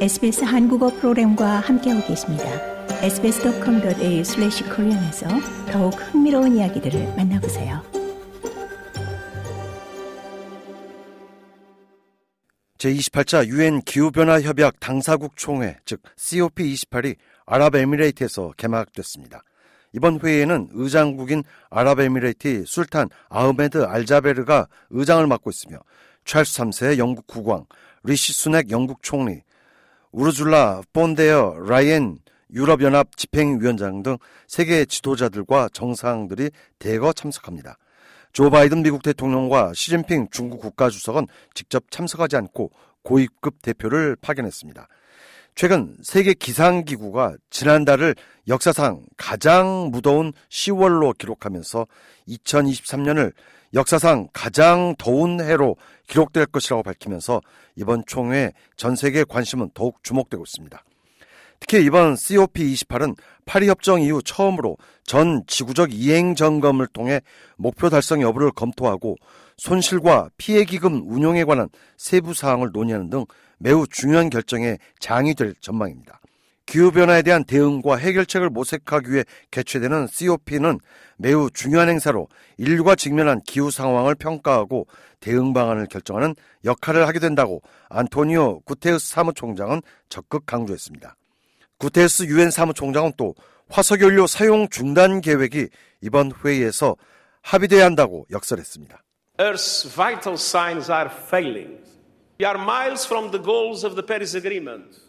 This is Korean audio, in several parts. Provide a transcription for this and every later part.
SBS 한국어 프로그램과 함께하고 계십니다. sbs.com.au/korean에서 더욱 흥미로운 이야기들을 만나보세요. 제28차 유엔 기후변화 협약 당사국 총회, 즉 COP28이 아랍에미레이트에서 개막됐습니다. 이번 회의에는 의장국인 아랍에미레이트 술탄 아흐메드 알자베르가 의장을 맡고 있으며 찰스 3세 영국 국왕, 리시 수넥 영국 총리, 우르줄라 폰데어 라이엔 유럽연합 집행위원장 등 세계 지도자들과 정상들이 대거 참석합니다. 조 바이든 미국 대통령과 시진핑 중국 국가주석은 직접 참석하지 않고 고위급 대표를 파견했습니다. 최근 세계 기상기구가 지난달을 역사상 가장 무더운 10월로 기록하면서 2023년을 역사상 가장 더운 해로 기록될 것이라고 밝히면서 이번 총회에 전 세계 관심은 더욱 주목되고 있습니다. 특히 이번 COP28은 파리 협정 이후 처음으로 전 지구적 이행 점검을 통해 목표 달성 여부를 검토하고 손실과 피해 기금 운용에 관한 세부 사항을 논의하는 등 매우 중요한 결정에 장이 될 전망입니다. 기후변화에 대한 대응과 해결책을 모색하기 위해 개최되는 COP는 매우 중요한 행사로 인류가 직면한 기후 상황을 평가하고 대응 방안을 결정하는 역할을 하게 된다고 안토니오 구테우스 사무총장은 적극 강조했습니다. 구테우스 유엔 사무총장은 또 화석연료 사용 중단 계획이 이번 회의에서 합의돼야 한다고 역설했습니다. Earth's vital signs are failing. We are miles from the goals of the Paris Agreement.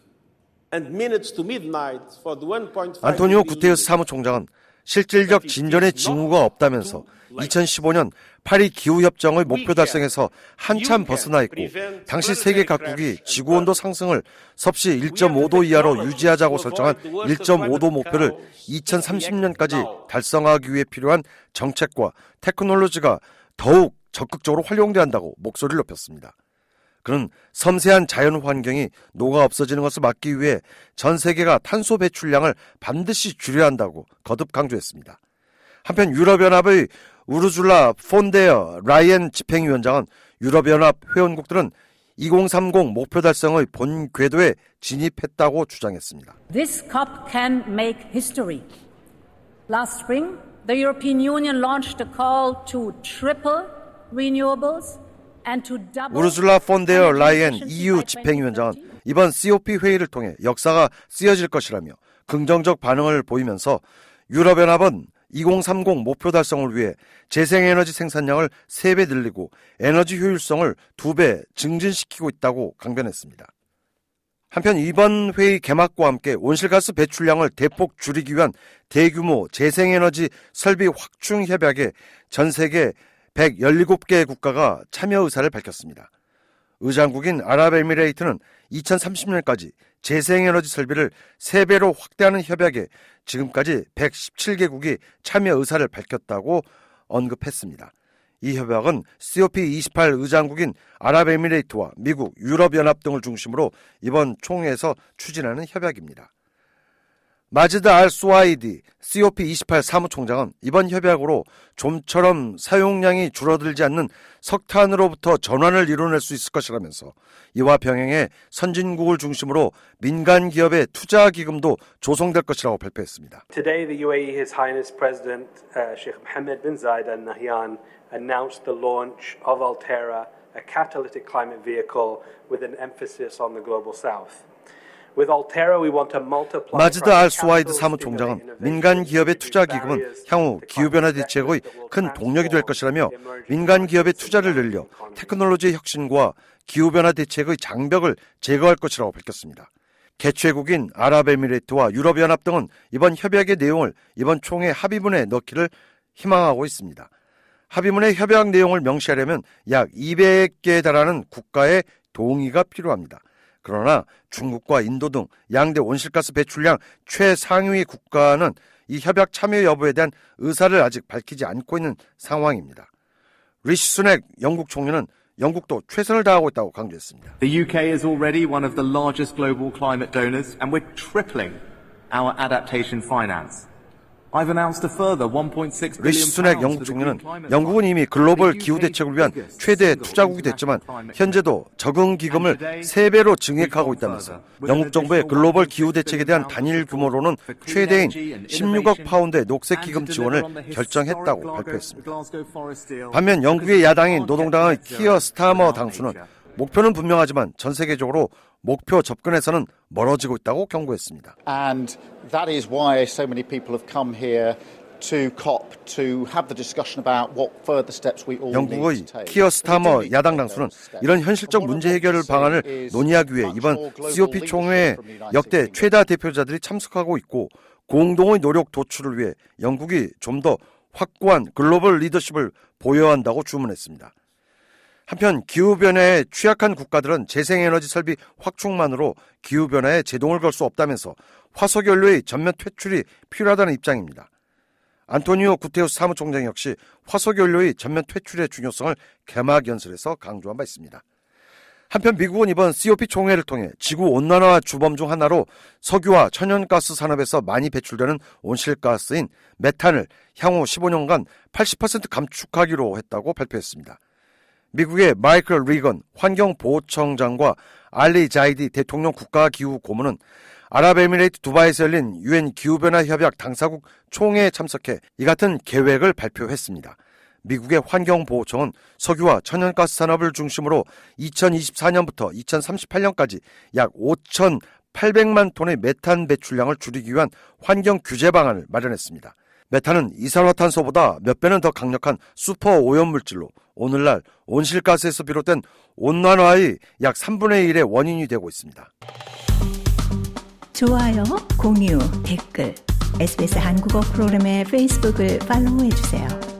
안토니오 구테우스 사무총장은 실질적 진전의 징후가 없다면서 2015년 파리 기후협정의 목표 달성에서 한참 벗어나 있고 당시 세계 각국이 지구온도 상승을 섭씨 1.5도 이하로 유지하자고 설정한 1.5도 목표를 2030년까지 달성하기 위해 필요한 정책과 테크놀로지가 더욱 적극적으로 활용돼야 한다고 목소리를 높였습니다. 그는 섬세한 자연 환경이 녹아 없어지는 것을 막기 위해 전 세계가 탄소 배출량을 반드시 줄여야 한다고 거듭 강조했습니다. 한편 유럽연합의 우르줄라 폰데어 라이엔 집행위원장은 유럽연합 회원국들은 2030 목표 달성의 본 궤도에 진입했다고 주장했습니다. This COP can make history. Last spring, the European Union launched a call to triple 우르줄라 폰데어 라이엔 EU 집행위원장은 이번 COP 회의를 통해 역사가 쓰여질 것이라며 긍정적 반응을 보이면서 유럽연합은 2030 목표 달성을 위해 재생에너지 생산량을 3배 늘리고 에너지 효율성을 2배 증진시키고 있다고 강변했습니다. 한편 이번 회의 개막과 함께 온실가스 배출량을 대폭 줄이기 위한 대규모 재생에너지 설비 확충 협약에 전 세계 117개 국가가 참여 의사를 밝혔습니다. 의장국인 아랍에미레이트는 2030년까지 재생에너지 설비를 3배로 확대하는 협약에 지금까지 117개국이 참여 의사를 밝혔다고 언급했습니다. 이 협약은 COP28 의장국인 아랍에미레이트와 미국, 유럽연합 등을 중심으로 이번 총회에서 추진하는 협약입니다. 마즈드 알 수아이디 COP28 사무총장은 이번 협약으로 좀처럼 사용량이 줄어들지 않는 석탄으로부터 전환을 이뤄낼 수 있을 것이라면서 이와 병행해 선진국을 중심으로 민간 기업의 투자 기금도 조성될 것이라고 발표했습니다. Today the UAE His Highness President uh, Sheikh Mohammed bin Zayed Al Nahyan announced the launch of Altera, a catalytic climate vehicle with an emphasis on the global south. 마즈드 알 수와이드 사무총장은 민간 기업의 투자 기금은 향후 기후변화 대책의 큰 동력이 될 것이라며 민간 기업의 투자를 늘려 테크놀로지의 혁신과 기후변화 대책의 장벽을 제거할 것이라고 밝혔습니다. 개최국인 아랍에미레이트와 유럽연합 등은 이번 협약의 내용을 이번 총회 합의문에 넣기를 희망하고 있습니다. 합의문의 협약 내용을 명시하려면 약 200개에 달하는 국가의 동의가 필요합니다. 그러나 중국과 인도 등 양대 온실가스 배출량 최상위 국가는 이 협약 참여 여부에 대한 의사를 아직 밝히지 않고 있는 상황입니다. 리시 수넥 영국 총리는 영국도 최선을 다하고 있다고 강조했습니다. The UK is already one of the largest global climate donors and we're tripling our adaptation finance. 리시 pounds 영국 총리는 영국은. 이미 글로벌 기후 대책을 위한 최대 투자국이 됐지만 현재도 적응 기금을 세 배로 증액하고 있다면서 영국 정부의 글로벌 기후 대책에 대한 단일 규모로는 최대인 16억 파운드의 녹색 기금 지원을 결정했다고 발표했습니다. 반면 영국의 야당인 노동당의 키어 스타머 당수는 목표는 분명하지만 전 세계적으로 목표 접근에서는 멀어지고 있다고 경고했습니다. And that is why so many people have come here to COP to have the discussion about what further steps we all 영국의. 키어 스타머 야당 당수는. 이런 현실적 문제 해결 방안을 논의하기 위해 이번 COP leadership 총회 from the United 역대. 최다 대표자들이 참석하고 있고 공동의 노력 도출을 위해 영국이 좀 더 확고한 글로벌 리더십을 보여야 한다고 주문했습니다. 한편 기후변화에 취약한 국가들은 재생에너지 설비 확충만으로 기후변화에 제동을 걸 수 없다면서 화석연료의 전면 퇴출이 필요하다는 입장입니다. 안토니오 구테우스 사무총장 역시 화석연료의 전면 퇴출의 중요성을 개막 연설에서 강조한 바 있습니다. 한편 미국은 이번 COP 총회를 통해 지구 온난화 주범 중 하나로 석유와 천연가스 산업에서 많이 배출되는 온실가스인 메탄을 향후 15년간 80% 감축하기로 했다고 발표했습니다. 미국의 마이클 리건 환경보호청장과 알리 자이디 대통령 국가기후 고문은 아랍에미레이트 두바이에서 열린 유엔 기후변화 협약 당사국 총회에 참석해 이 같은 계획을 발표했습니다. 미국의 환경보호청은 석유와 천연가스 산업을 중심으로 2024년부터 2038년까지 약 5,800만 톤의 메탄 배출량을 줄이기 위한 환경 규제 방안을 마련했습니다. 메탄은 이산화탄소보다 몇 배는 더 강력한 슈퍼 오염물질로 오늘날 온실가스에서 비롯된 온난화의 약 3분의 1의 원인이 되고 있습니다. 좋아요, 공유, 댓글, SBS 한국어 프로그램의 페이스북을 팔로우해주세요.